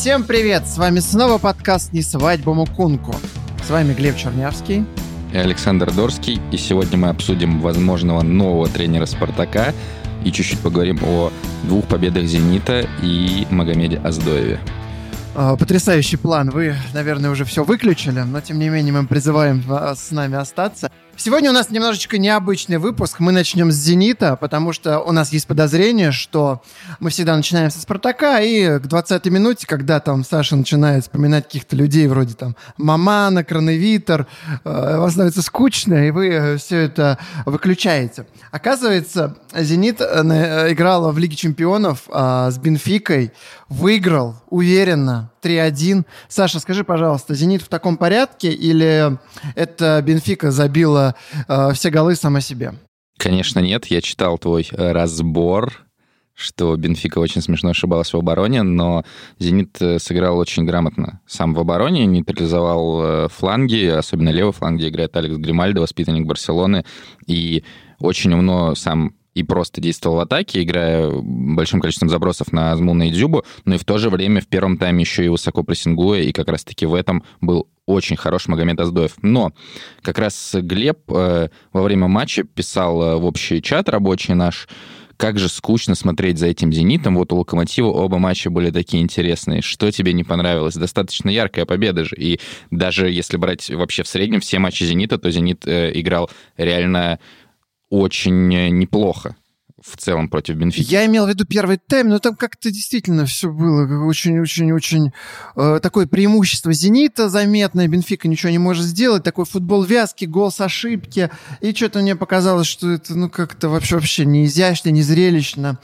Всем привет! С вами снова подкаст «Не свадьба Мукунку». С вами Глеб Чернявский. И Александр Дорский. И сегодня мы обсудим возможного нового тренера «Спартака» и чуть-чуть поговорим о двух победах «Зенита» и Магомеде Аздоеве. А, потрясающий план. Вы, наверное, уже все выключили, но тем не менее мы призываем вас с нами остаться. Сегодня у нас немножечко необычный выпуск. Мы начнем с «Зенита», потому что у нас есть подозрение, что мы всегда начинаем со «Спартака», и к 20-й минуте, когда там Саша начинает вспоминать каких-то людей вроде там Мамана, Кроновитер, э, вам становится скучно, и вы все это выключаете. Оказывается, «Зенит» э, играла в Лиге чемпионов а, с «Бенфикой», выиграл уверенно 3-1. Саша, скажи, пожалуйста, «Зенит» в таком порядке или это «Бенфика» забила э, все голы сама себе. Конечно, нет. Я читал твой э, разбор, что Бенфика очень смешно ошибалась в обороне, но «Зенит» э, сыграл очень грамотно. Сам в обороне нейтрализовал э, фланги, особенно левый фланг, где играет Алекс Гримальдо, воспитанник Барселоны, и очень умно сам и просто действовал в атаке, играя большим количеством забросов на Азмуна и Дзюбу, но и в то же время в первом тайме еще и высоко прессингуя, и как раз-таки в этом был очень хорош Магомед Аздоев. Но как раз Глеб э, во время матча писал э, в общий чат рабочий наш, как же скучно смотреть за этим «Зенитом». Вот у «Локомотива» оба матча были такие интересные. Что тебе не понравилось? Достаточно яркая победа же. И даже если брать вообще в среднем все матчи «Зенита», то «Зенит» э, играл реально очень э, неплохо в целом против Бенфики. Я имел в виду первый тайм, но там как-то действительно все было очень-очень-очень... Э, такое преимущество «Зенита» заметное, Бенфика ничего не может сделать, такой футбол вязкий, гол с ошибки, и что-то мне показалось, что это ну как-то вообще, вообще не изящно, не зрелищно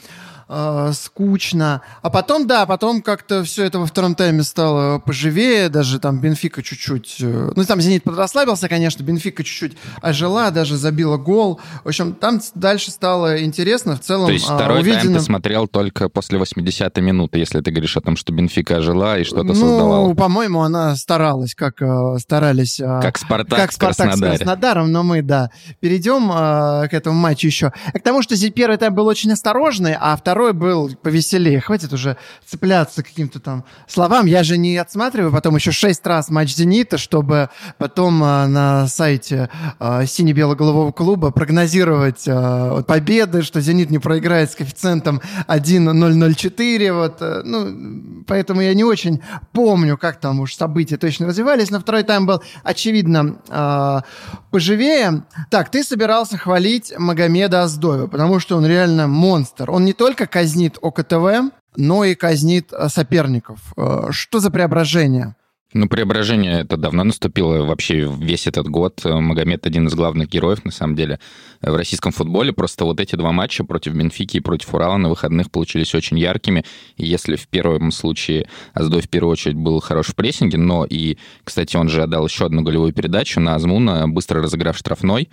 э, скучно. А потом, да, потом как-то все это во втором тайме стало поживее, даже там Бенфика чуть-чуть... Э, ну, там Зенит подрасслабился, конечно, Бенфика чуть-чуть ожила, даже забила гол. В общем, там дальше стало интересно. В целом, То есть а, второй увиденным... тайм ты смотрел только после 80-й минуты, если ты говоришь о том, что Бенфика ожила и что-то ну, создавала. Ну, по-моему, она старалась, как э, старались... Э, как Спартак, как Спартак с Краснодаром, но мы, да, перейдем э, к этому матчу еще. К тому, что первый тайм был очень осторожный, а второй второй был повеселее. Хватит уже цепляться каким-то там словам. Я же не отсматриваю потом еще шесть раз матч «Зенита», чтобы потом а, на сайте а, сине-бело-голубого клуба прогнозировать а, победы, что «Зенит» не проиграет с коэффициентом 1.004. Вот, а, ну, поэтому я не очень помню, как там уж события точно развивались. Но второй тайм был, очевидно, а, поживее. Так, ты собирался хвалить Магомеда Аздоева, потому что он реально монстр. Он не только казнит ОКТВ, но и казнит э, соперников. Э, что за преображение? Ну, преображение это давно наступило вообще весь этот год. Магомед один из главных героев, на самом деле, в российском футболе. Просто вот эти два матча против Бенфики и против Урала на выходных получились очень яркими. И если в первом случае Аздой в первую очередь был хорош в прессинге, но и, кстати, он же отдал еще одну голевую передачу на Азмуна, быстро разыграв штрафной,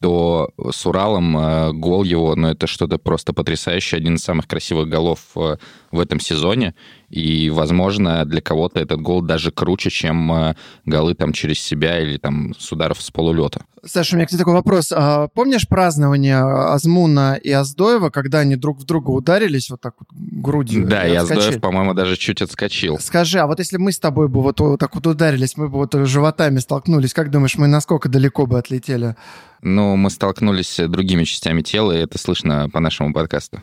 то с Уралом э, гол его, ну, это что-то просто потрясающее. Один из самых красивых голов э, в этом сезоне. И, возможно, для кого-то этот гол даже круче, чем э, голы там через себя или там с ударов с полулета. Саша, у меня к тебе такой вопрос. А, помнишь празднование Азмуна и Аздоева, когда они друг в друга ударились вот так вот грудью? Да, и, и Аздоев, по-моему, даже чуть отскочил. Скажи, а вот если мы с тобой бы вот, вот так вот ударились, мы бы вот животами столкнулись, как думаешь, мы насколько далеко бы отлетели? Ну, мы столкнулись с другими частями тела, и это слышно по нашему подкасту.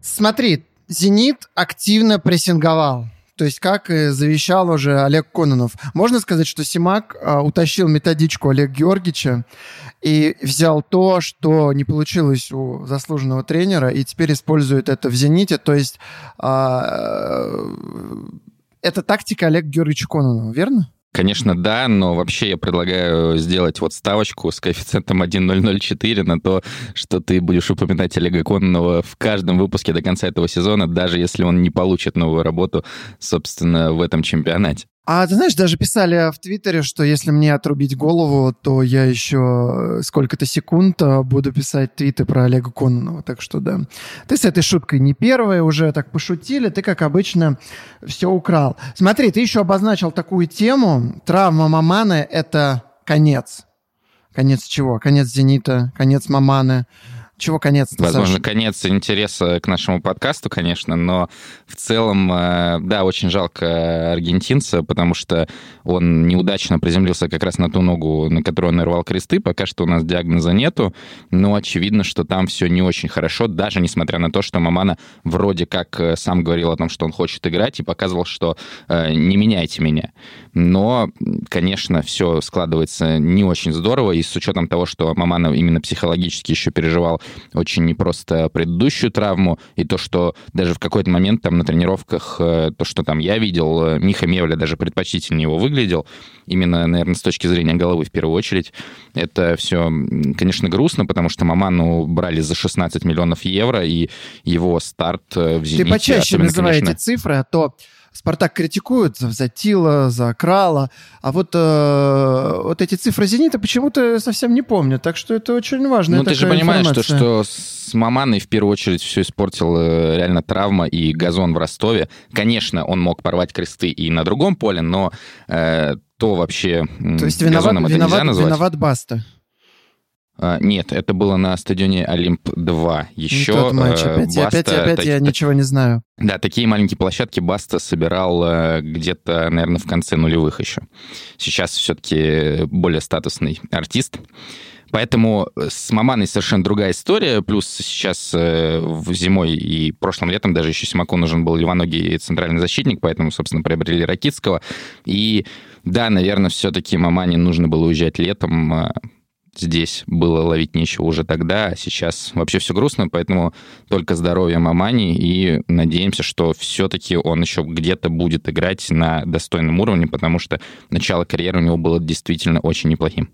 Смотри, «Зенит» активно прессинговал. То есть, как и завещал уже Олег Кононов. Можно сказать, что Симак а, утащил методичку Олега Георгиевича и взял то, что не получилось у заслуженного тренера, и теперь использует это в «Зените». То есть, а, это тактика Олега Георгиевича Кононова, верно? Конечно, да, но вообще я предлагаю сделать вот ставочку с коэффициентом 1.004 на то, что ты будешь упоминать Олега Кононова в каждом выпуске до конца этого сезона, даже если он не получит новую работу, собственно, в этом чемпионате. А ты знаешь, даже писали в Твиттере, что если мне отрубить голову, то я еще сколько-то секунд а, буду писать твиты про Олега Кононова. Так что да. Ты с этой шуткой не первая, уже так пошутили. Ты, как обычно, все украл. Смотри, ты еще обозначил такую тему. Травма Маманы — это конец. Конец чего? Конец «Зенита», конец Маманы. Чего конец Возможно, Саша? конец интереса к нашему подкасту, конечно, но в целом, э, да, очень жалко аргентинца, потому что он неудачно приземлился как раз на ту ногу, на которую он нарвал кресты. Пока что у нас диагноза нету, но очевидно, что там все не очень хорошо, даже несмотря на то, что Мамана вроде как э, сам говорил о том, что он хочет играть и показывал, что э, не меняйте меня. Но, конечно, все складывается не очень здорово, и с учетом того, что Мамана именно психологически еще переживал очень непросто предыдущую травму, и то, что даже в какой-то момент там на тренировках, э, то, что там я видел, э, Миха Мевля даже предпочтительнее его выглядел, именно, наверное, с точки зрения головы в первую очередь. Это все, конечно, грустно, потому что Маману брали за 16 миллионов евро, и его старт э, в «Зените». Ты почаще называй конечно... эти цифры, а то Спартак критикует за Затила, за Крала, а вот, э, вот эти цифры «Зенита» почему-то совсем не помнят, так что это очень важно. Ну, ты же понимаешь, что, что с Маманой в первую очередь все испортил э, реально травма и газон в Ростове. Конечно, он мог порвать кресты и на другом поле, но э, то вообще То есть виноват, виноват, виноват Баста. А, нет, это было на стадионе Олимп-2. Еще тот матч. Э, опять, Баста, опять, опять так, я ничего не знаю. Да, такие маленькие площадки Баста собирал э, где-то, наверное, в конце нулевых еще. Сейчас все-таки более статусный артист. Поэтому с Маманой совершенно другая история. Плюс сейчас э, в зимой и прошлым летом даже еще Симаку нужен был левоногий центральный защитник, поэтому, собственно, приобрели Ракитского. И да, наверное, все-таки Мамане нужно было уезжать летом здесь было ловить нечего уже тогда, а сейчас вообще все грустно, поэтому только здоровье Мамани, и надеемся, что все-таки он еще где-то будет играть на достойном уровне, потому что начало карьеры у него было действительно очень неплохим.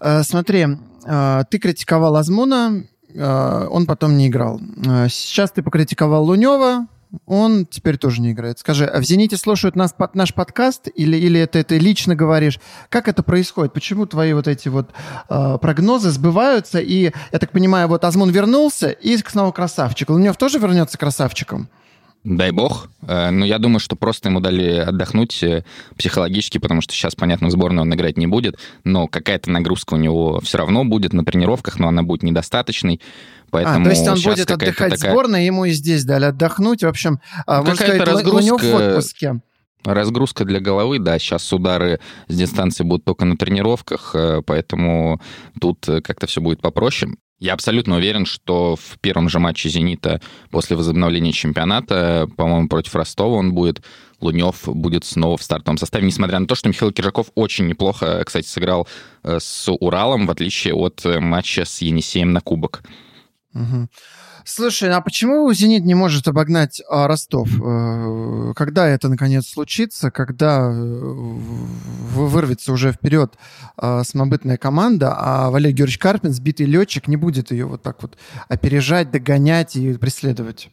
Э, смотри, э, ты критиковал Азмуна, э, он потом не играл. Сейчас ты покритиковал Лунева, он теперь тоже не играет. Скажи, а в «Зените» слушают нас, под, наш подкаст или, или это ты лично говоришь? Как это происходит? Почему твои вот эти вот э, прогнозы сбываются? И, я так понимаю, вот Азмун вернулся и снова красавчик. Лунев тоже вернется красавчиком? Дай бог. Э, но я думаю, что просто ему дали отдохнуть э, психологически, потому что сейчас, понятно, в сборной он играть не будет, но какая-то нагрузка у него все равно будет на тренировках, но она будет недостаточной. Поэтому а, то есть он будет отдыхать такая... сборной, ему и здесь дали отдохнуть. В общем, а, можно сказать, разгрузка... в отпуске. Разгрузка для головы, да, сейчас удары с дистанции будут только на тренировках, э, поэтому тут как-то все будет попроще. Я абсолютно уверен, что в первом же матче «Зенита» после возобновления чемпионата, по-моему, против Ростова он будет, Лунев будет снова в стартовом составе, несмотря на то, что Михаил Киржаков очень неплохо, кстати, сыграл э, с Уралом, в отличие от э, матча с Енисеем на Кубок. Угу. Слушай, а почему «Зенит» не может обогнать а, Ростов? Э, когда это, наконец, случится? Когда э, вырвется уже вперед а, самобытная команда, а Валерий Георгиевич Карпин, сбитый летчик, не будет ее вот так вот опережать, догонять и преследовать?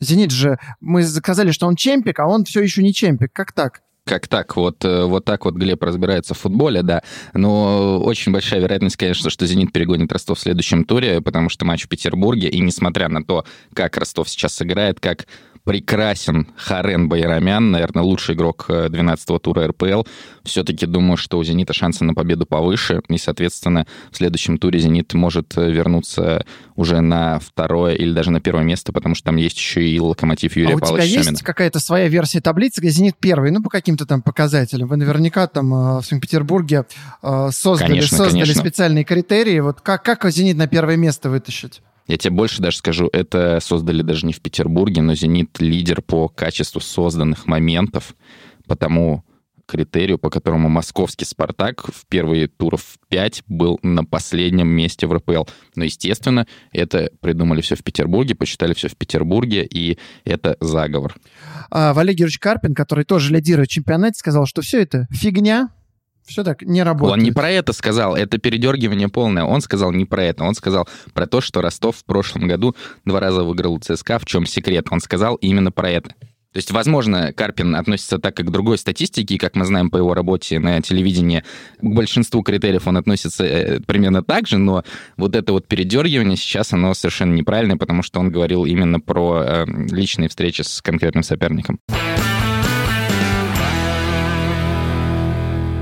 «Зенит» же, мы сказали, что он чемпик, а он все еще не чемпик. Как так? Как так, вот, э, вот так вот Глеб разбирается в футболе, да. Но очень большая вероятность, конечно, что «Зенит» перегонит Ростов в следующем туре, потому что матч в Петербурге, и несмотря на то, как Ростов сейчас играет, как прекрасен Харен Байрамян, наверное, лучший игрок 12-го э, тура РПЛ. Все-таки думаю, что у «Зенита» шансы на победу повыше, и, соответственно, в следующем туре «Зенит» может э, вернуться уже на второе или даже на первое место, потому что там есть еще и локомотив Юрия а Павловича у тебя есть какая-то своя версия таблицы, где «Зенит» первый, ну, по каким-то там показателям? Вы наверняка там э, в Санкт-Петербурге создали, конечно, создали конечно. специальные критерии. Вот как, как «Зенит» на первое место вытащить? Я тебе больше даже скажу, это создали даже не в Петербурге, но «Зенит» лидер по качеству созданных моментов, по тому критерию, по которому московский «Спартак» в первые туров 5 был на последнем месте в РПЛ. Но, естественно, это придумали все в Петербурге, посчитали все в Петербурге, и это заговор. А, Валерий Георгиевич Карпин, который тоже лидирует чемпионате, сказал, что все это фигня, все так не работает. Он не про это сказал, это передергивание полное. Он сказал не про это, он сказал про то, что Ростов в прошлом году два раза выиграл ЦСКА, в чем секрет. Он сказал именно про это. То есть, возможно, Карпин относится так, как к другой статистике, и как мы знаем по его работе на телевидении, к большинству критериев он относится э, примерно так же, но вот это вот передергивание сейчас, оно совершенно неправильное, потому что он говорил именно про э, личные встречи с конкретным соперником.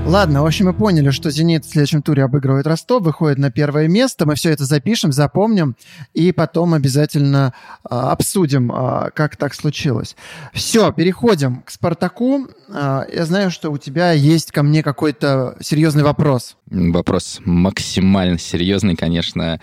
Ладно, в общем, мы поняли, что «Зенит» в следующем туре обыгрывает Ростов, выходит на первое место. Мы все это запишем, запомним и потом обязательно э, обсудим, э, как так случилось. Все, переходим к «Спартаку». Э, я знаю, что у тебя есть ко мне какой-то серьезный вопрос. Вопрос максимально серьезный, конечно.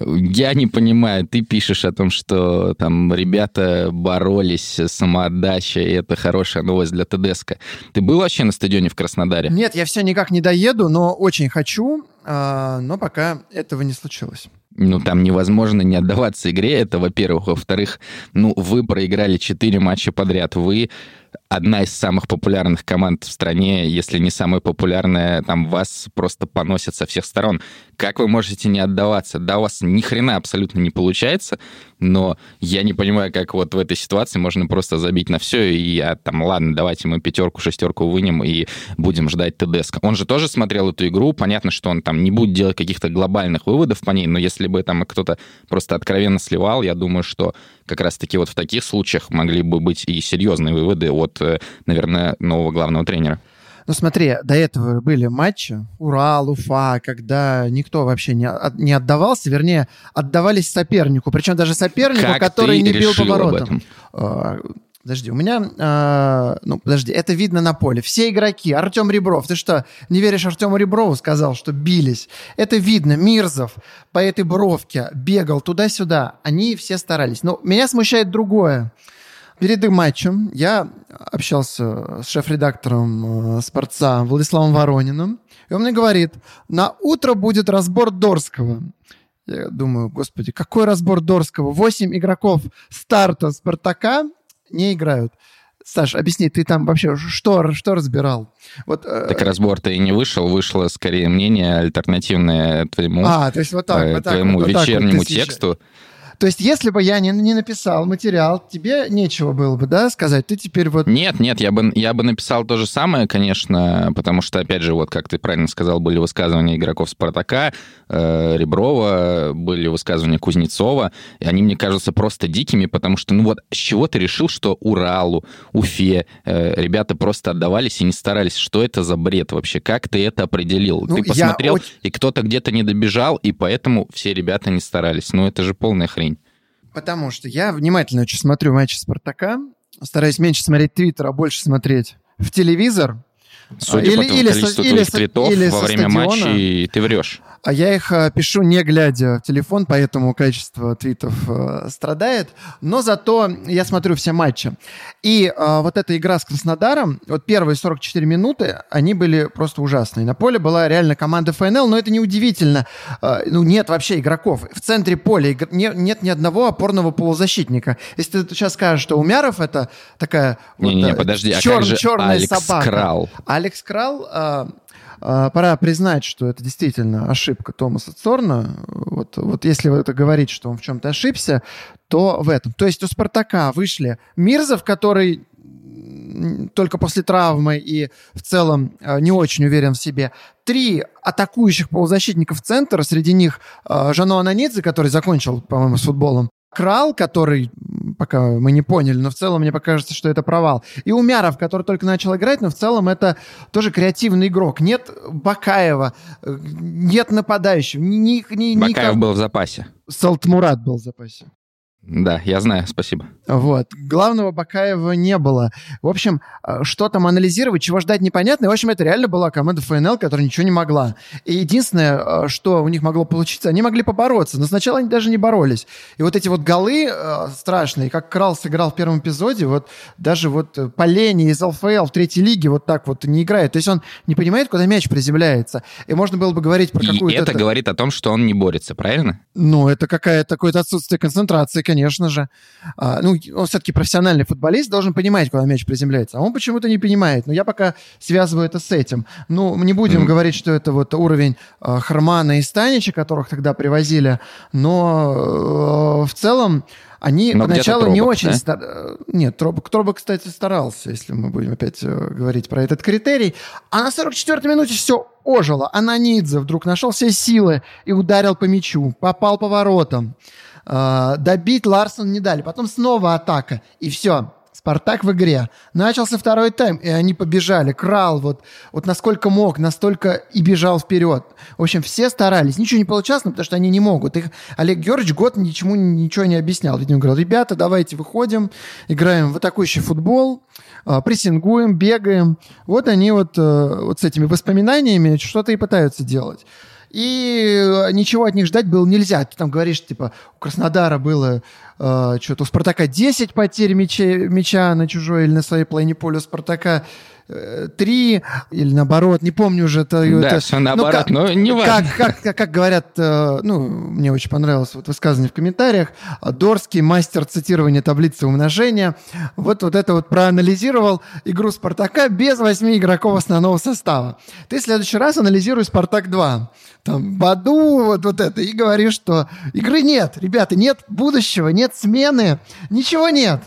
Я не понимаю, ты пишешь о том, что там ребята боролись, самоотдача, и это хорошая новость для ТДСК. Ты был вообще на стадионе в Краснодаре? Нет, я все никак не доеду, но очень хочу, а, но пока этого не случилось. Ну, там невозможно не отдаваться игре, это, во-первых. Во-вторых, ну, вы проиграли четыре матча подряд. Вы одна из самых популярных команд в стране, если не самая популярная, там вас просто поносят со всех сторон. Как вы можете не отдаваться? Да, у вас ни хрена абсолютно не получается, но я не понимаю, как вот в этой ситуации можно просто забить на все, и я там, ладно, давайте мы пятерку, шестерку вынем и будем ждать ТДСК. Он же тоже смотрел эту игру, понятно, что он там не будет делать каких-то глобальных выводов по ней, но если бы там кто-то просто откровенно сливал, я думаю, что как раз-таки вот в таких случаях могли бы быть и серьезные выводы от, э, наверное, нового главного тренера. Ну смотри, до этого были матчи Урал, Уфа, когда никто вообще не, не отдавался, вернее, отдавались сопернику, причем даже сопернику, как который не бил поворотом. Подожди, у меня... Э, ну, подожди, это видно на поле. Все игроки. Артем Ребров. Ты что, не веришь Артему Реброву? Сказал, что бились. Это видно. Мирзов по этой бровке бегал туда-сюда. Они все старались. Но меня смущает другое. Перед матчем я общался с шеф-редактором э, «Спорца» Владиславом Ворониным, и он мне говорит, на утро будет разбор Дорского. Я думаю, господи, какой разбор Дорского? Восемь игроков старта «Спартака» не играют. Саш, объясни, ты там вообще что, что разбирал? Вот, э, так разбор-то и не вышел, вышло скорее мнение альтернативное твоему, а, то есть вот так, вот так, твоему вот вечернему вот тексту. То есть, если бы я не, не написал материал, тебе нечего было бы, да, сказать? Ты теперь вот... Нет, нет, я бы, я бы написал то же самое, конечно, потому что, опять же, вот как ты правильно сказал, были высказывания игроков «Спартака», э, Реброва, были высказывания Кузнецова, и они мне кажутся просто дикими, потому что, ну вот, с чего ты решил, что Уралу, Уфе э, ребята просто отдавались и не старались? Что это за бред вообще? Как ты это определил? Ну, ты посмотрел, очень... и кто-то где-то не добежал, и поэтому все ребята не старались. Ну, это же полная хрень. Потому что я внимательно очень смотрю матчи Спартака, стараюсь меньше смотреть Твиттер, а больше смотреть в телевизор. Судя или, по тому или количеству со, твоих или, твитов или во время стадиона. матча, ты врешь. А я их э, пишу не глядя в телефон, поэтому качество твитов э, страдает. Но зато я смотрю все матчи. И э, вот эта игра с Краснодаром, вот первые 44 минуты, они были просто ужасные. На поле была реально команда ФНЛ, но это неудивительно. Э, ну, нет вообще игроков. В центре поля игр... не, нет ни одного опорного полузащитника. Если ты сейчас скажешь, что Умяров это такая... Не-не, вот, подожди, чер... а как же черная Алекс собака. Крал? Алекс Крал... Э, а, пора признать, что это действительно ошибка Томаса Цорна. Вот, вот если вы это говорить, что он в чем-то ошибся, то в этом. То есть у «Спартака» вышли Мирзов, который только после травмы и в целом а, не очень уверен в себе. Три атакующих полузащитников центра, среди них а, Жано Ананидзе, который закончил, по-моему, с футболом, Крал, который пока мы не поняли, но в целом мне покажется, что это провал. И Умяров, который только начал играть, но в целом это тоже креативный игрок. Нет Бакаева, нет нападающего. Ни, ни, Бакаев ни... был в запасе. Салтмурат был в запасе. Да, я знаю, спасибо. Вот. Главного Бакаева не было. В общем, э, что там анализировать, чего ждать непонятно. И, в общем, это реально была команда ФНЛ, которая ничего не могла. И единственное, э, что у них могло получиться, они могли побороться. Но сначала они даже не боролись. И вот эти вот голы э, страшные, как Крал сыграл в первом эпизоде, вот даже вот Полени из ЛФЛ в третьей лиге вот так вот не играет. То есть он не понимает, куда мяч приземляется. И можно было бы говорить про какую-то... И это, это говорит о том, что он не борется, правильно? Ну, это какая-то, какое-то отсутствие концентрации, конечно же. А, ну, он все-таки профессиональный футболист, должен понимать, куда мяч приземляется. А он почему-то не понимает. Но я пока связываю это с этим. Ну, не будем mm. говорить, что это вот уровень а, Хармана и Станича, которых тогда привозили. Но э, в целом они Но поначалу Тробок, не очень... Да? Стар... Нет, Тробок, Тробок, кстати, старался, если мы будем опять э, говорить про этот критерий. А на 44-й минуте все ожило. Ананидзе вдруг нашел все силы и ударил по мячу. Попал по воротам. Э, добить Ларсон не дали. Потом снова атака. И все. Спартак в игре. Начался второй тайм, и они побежали. Крал вот, вот насколько мог, настолько и бежал вперед. В общем, все старались. Ничего не получалось, ну, потому что они не могут. Их Олег Георгиевич год ничему ничего не объяснял. Видимо, говорил, ребята, давайте выходим, играем в атакующий футбол, а, прессингуем, бегаем. Вот они вот, э, вот с этими воспоминаниями что-то и пытаются делать и ничего от них ждать было нельзя. Ты там говоришь, типа, у Краснодара было э, что-то, у Спартака 10 потерь мяча, мяча на чужой или на своей половине поля, у Спартака э, три или наоборот, не помню уже. Это, да, это, все наоборот, ну, как, но не важно. Как, как, как, как говорят, э, ну, мне очень понравилось вот высказывание в комментариях, Дорский, мастер цитирования таблицы умножения, вот, вот это вот проанализировал игру Спартака без восьми игроков основного состава. Ты в следующий раз анализируй Спартак 2 там, Баду, вот, вот это, и говоришь, что игры нет, ребята, нет будущего, нет смены, ничего нет.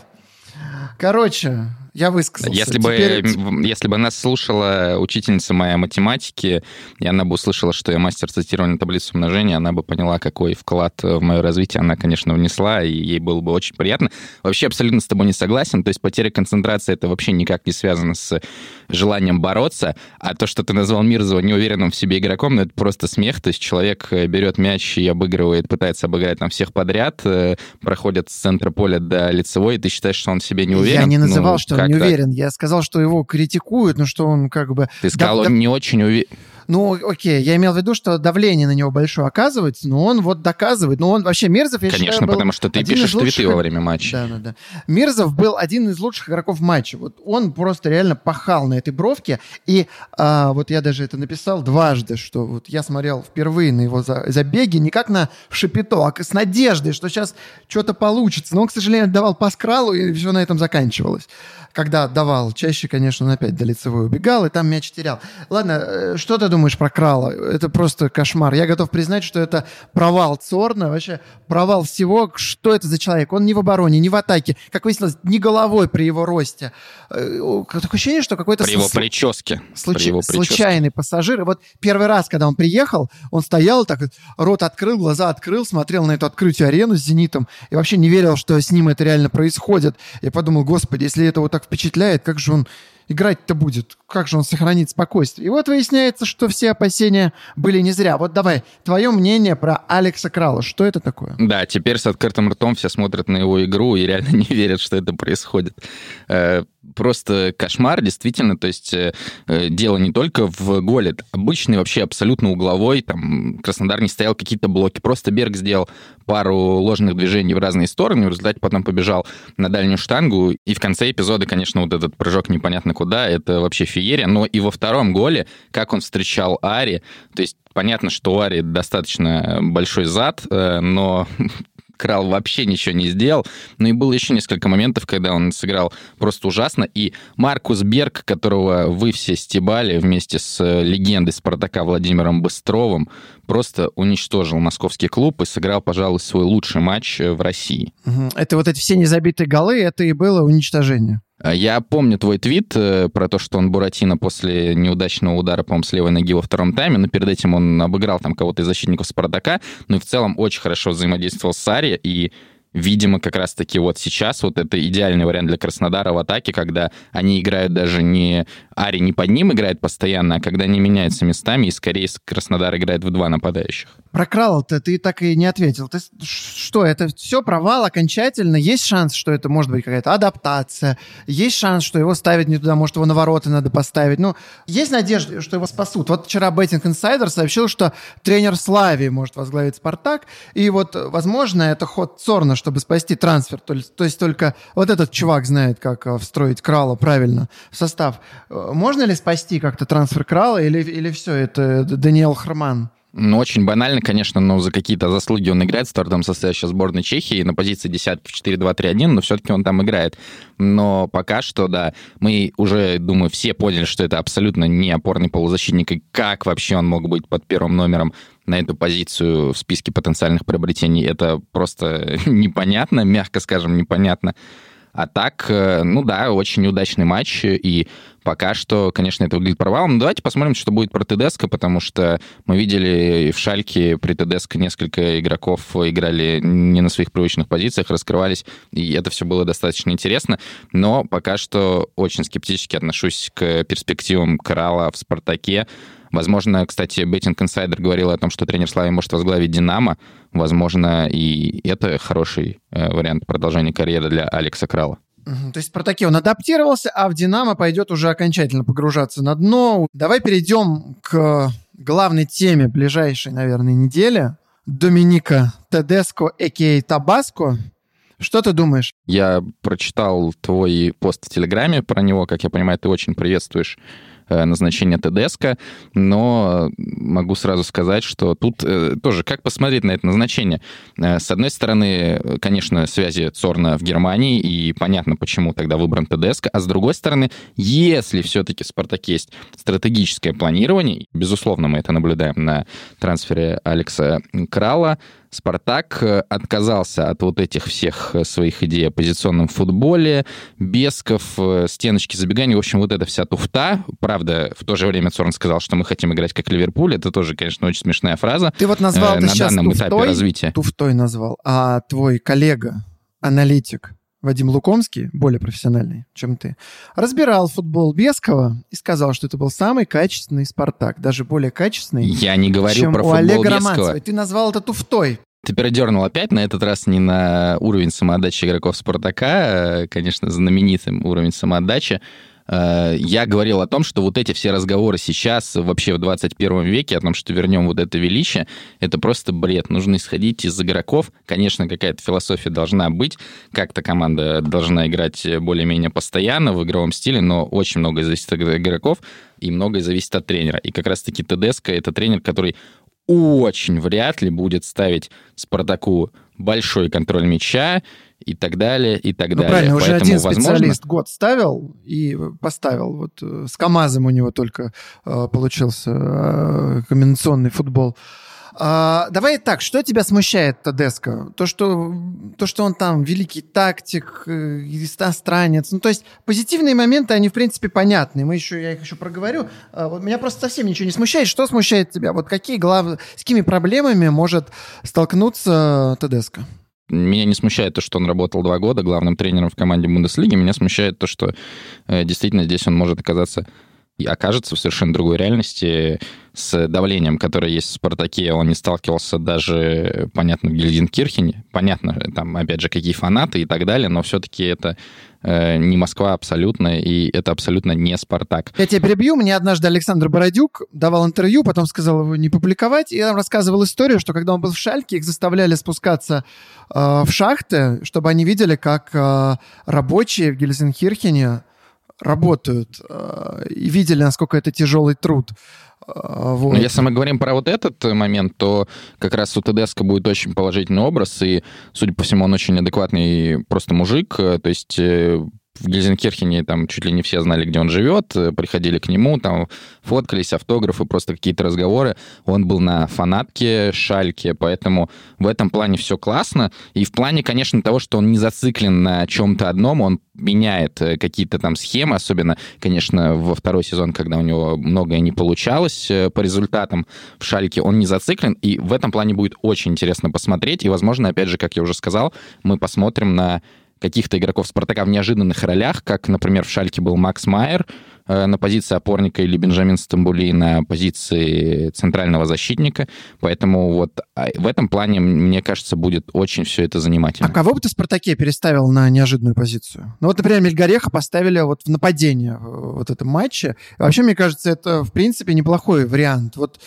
Короче, я высказался. Если Теперь... бы, если бы нас слушала учительница моей математики, и она бы услышала, что я мастер цитирования таблицы умножения, она бы поняла, какой вклад в мое развитие она, конечно, внесла, и ей было бы очень приятно. Вообще абсолютно с тобой не согласен. То есть потеря концентрации это вообще никак не связано с желанием бороться, а то, что ты назвал Мирзова неуверенным в себе игроком, ну, это просто смех. То есть человек э, берет мяч и обыгрывает, пытается обыграть там всех подряд, э, проходит с центра поля до лицевой, и ты считаешь, что он в себе не уверен. Я не называл, ну, что не уверен. Я сказал, что его критикуют, но что он как бы... Ты сказал, да, он да... не очень уверен. Ну, окей, я имел в виду, что давление на него большое оказывается, но он вот доказывает. Ну, он вообще Мирзов, я Конечно, считаю, потому что ты пишешь лучших... твиты во время матча. Да, да, да. Мирзов был один из лучших игроков матча. Вот он просто реально пахал на этой бровке. И а, вот я даже это написал дважды, что вот я смотрел впервые на его забеги не как на шипито, а с надеждой, что сейчас что-то получится. Но он, к сожалению, давал пас кралу, и все на этом заканчивалось когда давал. Чаще, конечно, он опять до лицевой убегал, и там мяч терял. Ладно, э, что ты думаешь про Крала? Это просто кошмар. Я готов признать, что это провал Цорна, вообще провал всего. Что это за человек? Он не в обороне, не в атаке. Как выяснилось, не головой при его росте. Э, такое ощущение, что какой-то... При его прическе. Случ... При его прическе. Случайный пассажир. И вот первый раз, когда он приехал, он стоял так, рот открыл, глаза открыл, смотрел на эту открытую арену с «Зенитом» и вообще не верил, что с ним это реально происходит. Я подумал, господи, если это вот так впечатляет, как же он играть-то будет? Как же он сохранит спокойствие? И вот выясняется, что все опасения были не зря. Вот давай, твое мнение про Алекса Крала. Что это такое? Да, теперь с открытым ртом все смотрят на его игру и реально не верят, что это происходит. Э, просто кошмар, действительно. То есть э, э, дело не только в голе. Обычный вообще абсолютно угловой. Там Краснодар не стоял какие-то блоки. Просто Берг сделал пару ложных движений в разные стороны. В результате потом побежал на дальнюю штангу. И в конце эпизода, конечно, вот этот прыжок непонятно куда. Это вообще феерия. Но и во втором голе, как он встречал Ари. То есть понятно, что у Ари достаточно большой зад, э, но Крал вообще ничего не сделал. Ну и было еще несколько моментов, когда он сыграл просто ужасно. И Маркус Берг, которого вы все стебали вместе с э, легендой Спартака Владимиром Быстровым, просто уничтожил московский клуб и сыграл, пожалуй, свой лучший матч э, в России. Это вот эти все незабитые голы, это и было уничтожение. А я помню твой твит э, про то, что он Буратино после неудачного удара, по-моему, с левой ноги во втором тайме, но перед этим он обыграл там кого-то из защитников Спартака, ну и в целом очень хорошо взаимодействовал с Ари, и видимо, как раз-таки вот сейчас вот это идеальный вариант для Краснодара в атаке, когда они играют даже не... Ари не под ним играет постоянно, а когда они меняются местами, и скорее Краснодар играет в два нападающих. Про Крала-то ты так и не ответил. Ты что, это все провал окончательно? Есть шанс, что это может быть какая-то адаптация? Есть шанс, что его ставить не туда, может, его на ворота надо поставить? Ну, есть надежда, что его спасут? Вот вчера Betting Insider сообщил, что тренер Слави может возглавить «Спартак», и вот, возможно, это ход Цорна, чтобы спасти трансфер. То есть, то есть только вот этот чувак знает, как э, встроить Крала правильно в состав. Э, можно ли спасти как-то трансфер Крала или, или все, это Даниэл Харман? Ну, очень банально, конечно, но за какие-то заслуги он играет составе сейчас сборной Чехии на позиции десятки в 4-2-3-1, но все-таки он там играет. Но пока что, да, мы уже, думаю, все поняли, что это абсолютно не опорный полузащитник, и как вообще он мог быть под первым номером на эту позицию в списке потенциальных приобретений, это просто непонятно, мягко скажем, непонятно. А так, э, ну да, очень удачный матч, и пока что, конечно, это выглядит провалом. Но давайте посмотрим, что будет про ТДСК, потому что мы видели в Шальке при ТДСК несколько игроков играли не на своих привычных позициях, раскрывались, и это все было достаточно интересно. Но пока что очень скептически отношусь к перспективам Крала в «Спартаке». Возможно, кстати, Беттинг Инсайдер говорил о том, что тренер Слави может возглавить «Динамо». Возможно, и это хороший э, вариант продолжения карьеры для Алекса Крала. То есть в «Спартаке» он адаптировался, а в «Динамо» пойдет уже окончательно погружаться на дно. Давай перейдем к главной теме ближайшей, наверное, недели. Доминика Тедеско, а.к.а. Табаско. Что ты думаешь? Я прочитал твой пост в Телеграме про него. Как я понимаю, ты очень приветствуешь Э, назначение ТДСК, но могу сразу сказать, что тут э, тоже как посмотреть на это назначение. Э, с одной стороны, конечно, связи Цорна в Германии, и понятно, почему тогда выбран ТДСК, а с другой стороны, если все-таки в «Спартаке» есть стратегическое планирование, безусловно, мы это наблюдаем на трансфере Алекса Крала, Спартак э, отказался от вот этих всех э, своих идей о позиционном футболе, Бесков, э, стеночки забегания, в общем, вот эта вся туфта. Правда, в то же время Цорн сказал, что мы хотим играть как Ливерпуль. Это тоже, конечно, очень смешная фраза. Ты вот назвал э, на данном туфтой, этапе развития. Туфтой назвал, а твой коллега, аналитик, Вадим Лукомский, более профессиональный, чем ты, разбирал футбол Бескова и сказал, что это был самый качественный «Спартак», даже более качественный, Я не говорю чем про у футбол Олега Бескова. Романцева. Ты назвал это туфтой. Ты передернул опять, на этот раз не на уровень самоотдачи игроков «Спартака», а, конечно, знаменитым уровень самоотдачи, я говорил о том, что вот эти все разговоры сейчас, вообще в 21 веке, о том, что вернем вот это величие, это просто бред. Нужно исходить из игроков. Конечно, какая-то философия должна быть, как-то команда должна играть более-менее постоянно в игровом стиле, но очень многое зависит от игроков и многое зависит от тренера. И как раз-таки Тедеско — это тренер, который очень вряд ли будет ставить Спартаку большой контроль мяча, и так далее, и так ну, далее. Правильно, уже Поэтому, один специалист возможно... год ставил и поставил. Вот э, с КАМАЗом у него только э, получился э, комбинационный футбол. А, давай так, что тебя смущает Тедеско? То, что, то, что он там великий тактик, э, иностранец. Ну, то есть позитивные моменты, они, в принципе, понятны. Мы еще, я их еще проговорю. А, вот меня просто совсем ничего не смущает. Что смущает тебя? Вот какие глав... с какими проблемами может столкнуться Тедеско? Меня не смущает то, что он работал два года главным тренером в команде Бундеслиги. Меня смущает то, что э, действительно здесь он может оказаться и окажется в совершенно другой реальности с давлением, которое есть в «Спартаке». Он не сталкивался даже, понятно, в Гильденкирхене. Понятно, там, опять же, какие фанаты и так далее, но все-таки это э, не Москва абсолютно, и это абсолютно не «Спартак». Я тебя перебью. Мне однажды Александр Бородюк давал интервью, потом сказал его не публиковать, и он рассказывал историю, что когда он был в Шальке, их заставляли спускаться э, в шахты, чтобы они видели, как э, рабочие в Гельзенкирхене работают э, и видели, насколько это тяжелый труд. Э, вот. Но если мы говорим про вот этот момент, то как раз у ТДСК будет очень положительный образ, и, судя по всему, он очень адекватный просто мужик, то есть э, в Гельзенкирхене там чуть ли не все знали, где он живет, э, приходили к нему, там фоткались, автографы, просто какие-то разговоры. Он был на фанатке Шальке, поэтому в этом плане все классно. И в плане, конечно, того, что он не зациклен на чем-то одном, он меняет э, какие-то там схемы, особенно, конечно, во второй сезон, когда у него многое не получалось э, по результатам в Шальке, он не зациклен, и в этом плане будет очень интересно посмотреть, и, возможно, опять же, как я уже сказал, мы посмотрим на каких-то игроков Спартака в неожиданных ролях, как, например, в Шальке был Макс Майер э, на позиции опорника или Бенджамин Стамбули на позиции центрального защитника. Поэтому вот а, в этом плане, мне кажется, будет очень все это занимательно. А кого бы ты в Спартаке переставил на неожиданную позицию? Ну вот, например, Мельгореха поставили вот в нападение в вот этом матче. вообще, мне кажется, это, в принципе, неплохой вариант. Вот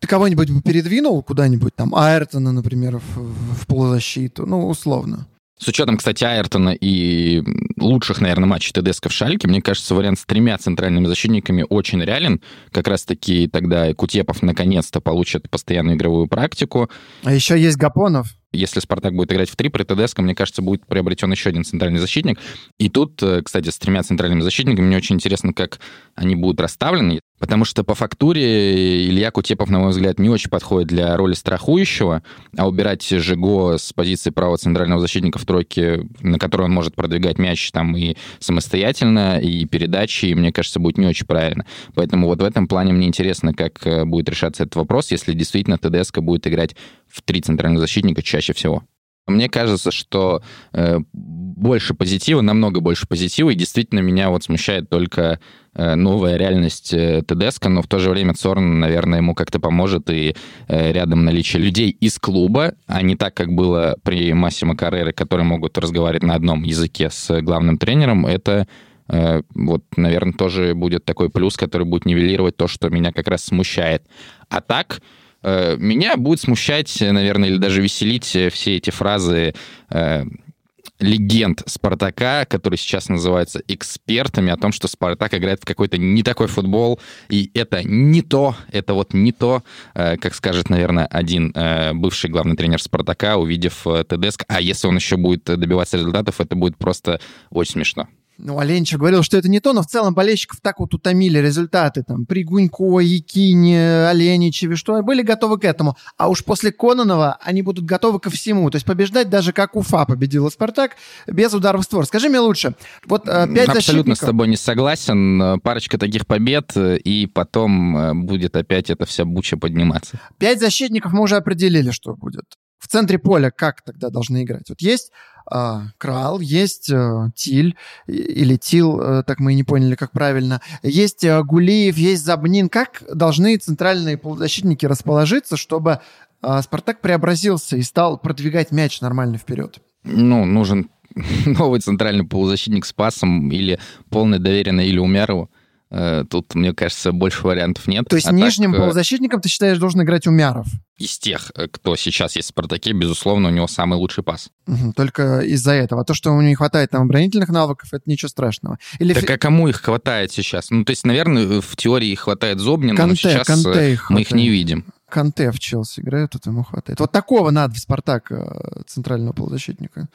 ты кого-нибудь бы передвинул куда-нибудь, там, Айртона, например, в, в полузащиту, ну, условно. С учетом, кстати, Айртона и лучших, наверное, матчей ТДСК в Шальке, мне кажется, вариант с тремя центральными защитниками очень реален. Как раз-таки тогда Кутепов наконец-то получит постоянную игровую практику. А еще есть Гапонов. Если Спартак будет играть в три, при ТДСК, мне кажется, будет приобретен еще один центральный защитник. И тут, э, кстати, с тремя центральными защитниками мне очень интересно, как они будут расставлены. Потому что по фактуре Илья Кутепов, на мой взгляд, не очень подходит для роли страхующего, а убирать Жиго с позиции правого центрального защитника в тройке, на которой он может продвигать мяч там и самостоятельно, и передачи, и, мне кажется, будет не очень правильно. Поэтому вот в этом плане мне интересно, как э, будет решаться этот вопрос, если действительно ТДСК будет играть в три центральных защитника чаще всего. Мне кажется, что э, больше позитива, намного больше позитива, и действительно меня вот смущает только э, новая реальность э, ТДСК, но в то же время Цорн, наверное, ему как-то поможет, и э, рядом наличие людей из клуба, а не так, как было при Массимо Каррере, которые могут разговаривать на одном языке с главным тренером, это вот, наверное, тоже будет такой плюс, который будет нивелировать то, что меня как раз смущает. А так, меня будет смущать, наверное, или даже веселить все эти фразы легенд Спартака, которые сейчас называются экспертами, о том, что Спартак играет в какой-то не такой футбол, и это не то, это вот не то, как скажет, наверное, один бывший главный тренер Спартака, увидев ТДСК, а если он еще будет добиваться результатов, это будет просто очень смешно. Ну, Оленчик говорил, что это не то, но в целом болельщиков так вот утомили результаты там при Гунько, Якине, Оленичеве, что были готовы к этому. А уж после Кононова они будут готовы ко всему. То есть побеждать даже как Уфа победила Спартак без ударов в створ. Скажи мне лучше, вот э, пять Абсолютно защитников... с тобой не согласен. Парочка таких побед, э, и потом э, будет опять эта вся буча подниматься. Пять защитников мы уже определили, что будет. В центре поля как тогда должны играть? Вот есть э, Крал, есть э, Тиль, или Тил, э, так мы и не поняли, как правильно. Есть э, Гулиев, есть Забнин. Как должны центральные полузащитники расположиться, чтобы э, Спартак преобразился и стал продвигать мяч нормально вперед? Ну, нужен новый центральный полузащитник с пасом или полное доверие на Илью Умярову. Э, тут, мне кажется, больше вариантов нет. То есть а нижним так, э, полузащитником, ты считаешь, должен играть Умяров? Из тех, э, кто сейчас есть в «Спартаке», безусловно, у него самый лучший пас. Угу, только из-за этого. А то, что у него не хватает там оборонительных навыков, это ничего страшного. Или так а кому их хватает сейчас? Ну, то есть, наверное, в теории хватает Зобнина, Канте, но сейчас Канте их мы их не видим. Канте в Челси играет, тут ему хватает. Вот такого надо в «Спартак» центрального полузащитника.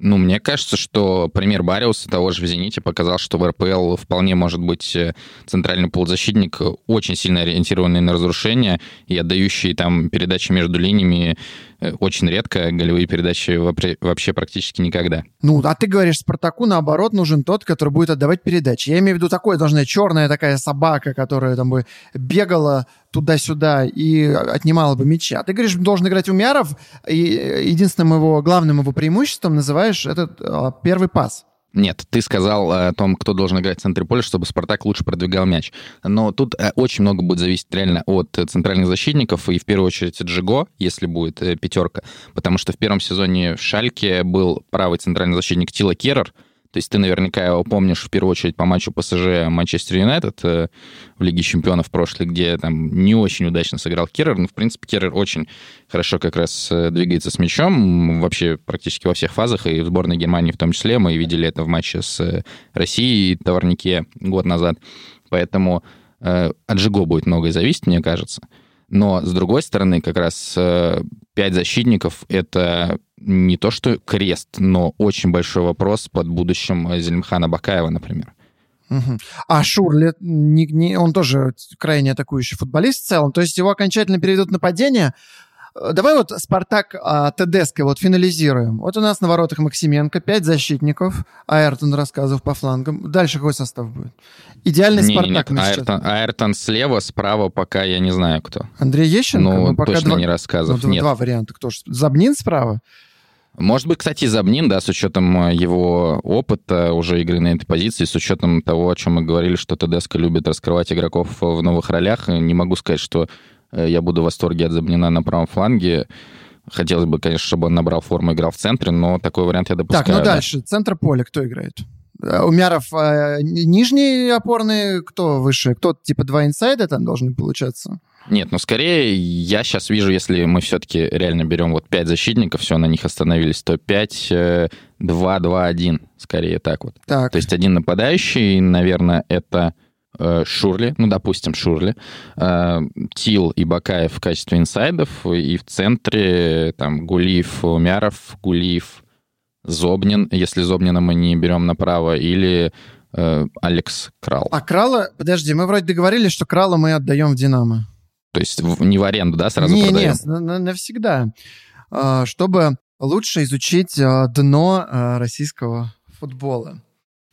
Ну, мне кажется, что пример Бариуса того же в «Зените» показал, что в РПЛ вполне может быть э, центральный полузащитник, очень сильно ориентированный на разрушение и отдающий там передачи между линиями Э, очень редко, голевые передачи вообще практически никогда. Ну, а ты говоришь, Спартаку, наоборот, нужен тот, который будет отдавать передачи. Я имею в виду такое, должна черная такая собака, которая там бы бегала туда-сюда и отнимала бы мячи. А ты говоришь, должен играть Умяров, и единственным его, главным его преимуществом называешь этот а, первый пас. Нет, ты сказал о том, кто должен играть в центре поля, чтобы Спартак лучше продвигал мяч. Но тут э, очень много будет зависеть реально от центральных защитников, и в первую очередь от Жиго, если будет э, пятерка. Потому что в первом сезоне в Шальке был правый центральный защитник Тила Керрер, то есть ты наверняка его помнишь в первую очередь по матчу ПСЖ Манчестер Юнайтед э, в Лиге Чемпионов прошлой, где там не очень удачно сыграл Керрер. Но, в принципе, Керрер очень хорошо как раз э, двигается с мячом, вообще практически во всех фазах, и в сборной Германии в том числе. Мы видели это в матче с э, Россией в Товарнике год назад. Поэтому э, от Жиго будет многое зависеть, мне кажется. Но, с другой стороны, как раз э, пять защитников — это не то что крест, но очень большой вопрос под будущим Зелимхана Бакаева, например. Угу. А Шурли, не, не, он тоже крайне атакующий футболист в целом, то есть его окончательно переведут нападение, Э, давай вот Спартак а, Тедеско вот финализируем. Вот у нас на воротах Максименко, пять защитников, Айртон рассказывал по флангам. Дальше какой состав будет? Идеальный не, Спартак. Нет, Айртон, Айртон слева, справа пока я не знаю кто. Андрей Ещенко? Ну, пока точно два, не рассказывал. Ну, нет. Два варианта. Кто же? Забнин справа? Может быть, кстати, Забнин, да, с учетом э, его опыта уже игры на этой позиции, с учетом того, о чем мы говорили, что Тедеско любит раскрывать игроков в новых ролях, не могу сказать, что Э, я буду в восторге от Забнина на правом фланге. Хотелось бы, конечно, чтобы он набрал форму и играл в центре, но такой вариант я допускаю. Так, ну дальше. Центр поля кто играет? Э, Умяров э, нижний опорный, кто выше? Кто типа два инсайда там должны получаться? Нет, ну скорее я сейчас вижу, если мы все-таки реально берем вот пять защитников, все, на них остановились, то 5, 2, 2, 1, скорее так вот. Так. То есть один нападающий, наверное, это Э, Шурли, ну, допустим, Шурли, Тил и Бакаев в качестве инсайдов, и в центре там Гулиев, Умяров, Гулиев, Зобнин, если Зобнина мы не берем направо, или э, Алекс Крал. А Крала, подожди, мы вроде договорились, что Крала мы отдаем в Динамо. То есть не в аренду, да, сразу не, продаем? Не, на, навсегда. А, чтобы лучше изучить а, дно а, российского футбола.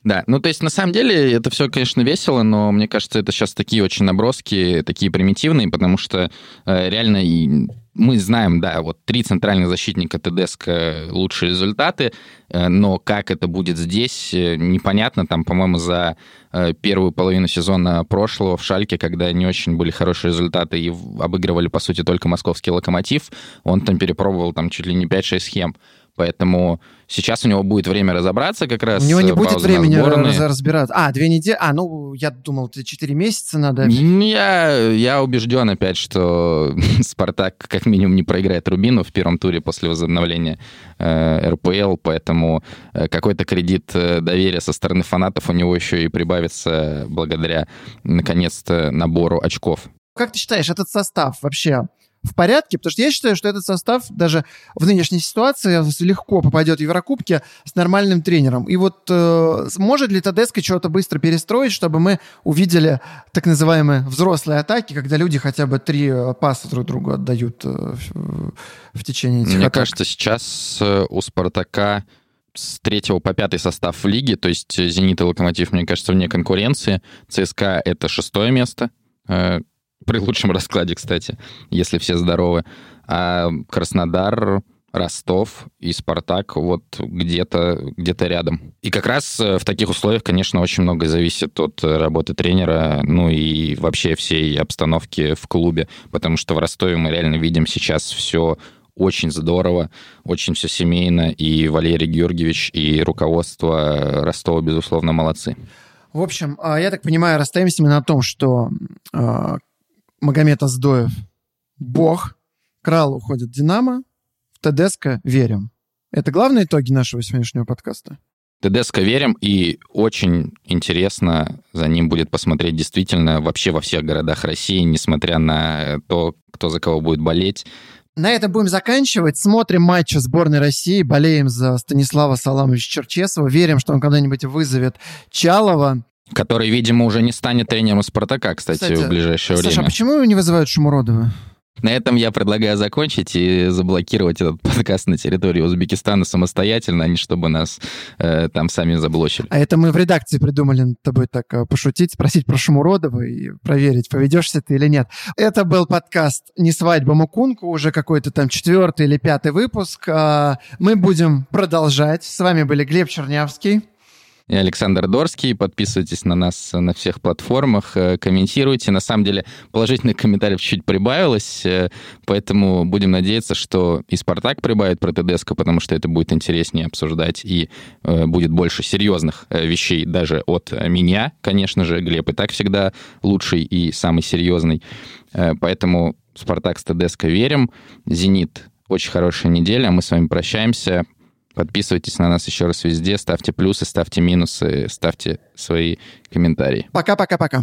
Да, ну то есть на самом деле это все, конечно, весело, но мне кажется, это сейчас такие очень наброски, такие примитивные, потому что э, реально и мы знаем, да, вот три центральных защитника ТДСК лучшие результаты, э, но как это будет здесь, э, непонятно. Там, по-моему, за э, первую половину сезона прошлого в Шальке, когда не очень были хорошие результаты и обыгрывали, по сути, только московский локомотив, он там перепробовал там чуть ли не 5-6 схем. Поэтому сейчас у него будет время разобраться как раз. У него не будет времени раз, разбираться. А, две недели. А, ну, я думал, это четыре месяца надо. Я, я убежден опять, что Спартак как минимум не проиграет Рубину в первом туре после возобновления э, РПЛ, поэтому э, какой-то кредит э, доверия со стороны фанатов у него еще и прибавится благодаря, наконец-то, набору очков. Как ты считаешь, этот состав вообще в порядке, потому что я считаю, что этот состав даже в нынешней ситуации легко попадет в Еврокубки с нормальным тренером. И вот э, может ли Тедеско что-то быстро перестроить, чтобы мы увидели так называемые взрослые атаки, когда люди хотя бы три э, паса друг другу отдают э, в, в течение этих Мне атак? кажется, сейчас э, у «Спартака» с третьего по пятый состав в лиге, то есть «Зенит» и «Локомотив», мне кажется, вне конкуренции. ЦСКА — это шестое место, при лучшем раскладе, кстати, если все здоровы. А Краснодар, Ростов и Спартак вот где-то где рядом. И как раз э, в таких условиях, конечно, очень многое зависит от работы тренера, ну и вообще всей обстановки в клубе, потому что в Ростове мы реально видим сейчас все очень здорово, очень все семейно, и Валерий Георгиевич, и руководство Ростова, безусловно, молодцы. В общем, а, я так понимаю, расстаемся мы на том, что а, Магомед Аздоев бог, Крал уходит Динамо, в ТДСК верим. Это главные итоги нашего сегодняшнего подкаста. ТДСК верим, и очень интересно за ним будет посмотреть действительно вообще во всех городах России, несмотря на то, кто за кого будет болеть. На этом будем заканчивать. Смотрим матчи сборной России, болеем за Станислава Саламовича Черчесова, верим, что он когда-нибудь вызовет Чалова. Который, видимо, уже не станет тренером Спартака, кстати, кстати в ближайшее Саша, время. а почему его не вызывают Шумуродова? На этом я предлагаю закончить и заблокировать этот подкаст на территории Узбекистана самостоятельно, а не чтобы нас э, там сами заблочили. А это мы в редакции придумали над тобой так э, пошутить, спросить про Шумуродова и проверить, поведешься ты или нет. Это был подкаст «Не свадьба Мукунку», уже какой-то там четвертый или пятый выпуск. А, мы будем продолжать. С вами были Глеб Чернявский и Александр Дорский. Подписывайтесь на нас на всех платформах, э, комментируйте. На самом деле положительных комментариев чуть прибавилось, э, поэтому будем надеяться, что и «Спартак» прибавит про ТДСК, потому что это будет интереснее обсуждать и э, будет больше серьезных вещей даже от меня, конечно же. Глеб и так всегда лучший и самый серьезный. Поэтому «Спартак» с ТДСК верим. «Зенит» очень хорошая неделя. Мы с вами прощаемся. Подписывайтесь на нас еще раз везде, ставьте плюсы, ставьте минусы, ставьте свои комментарии. Пока-пока-пока.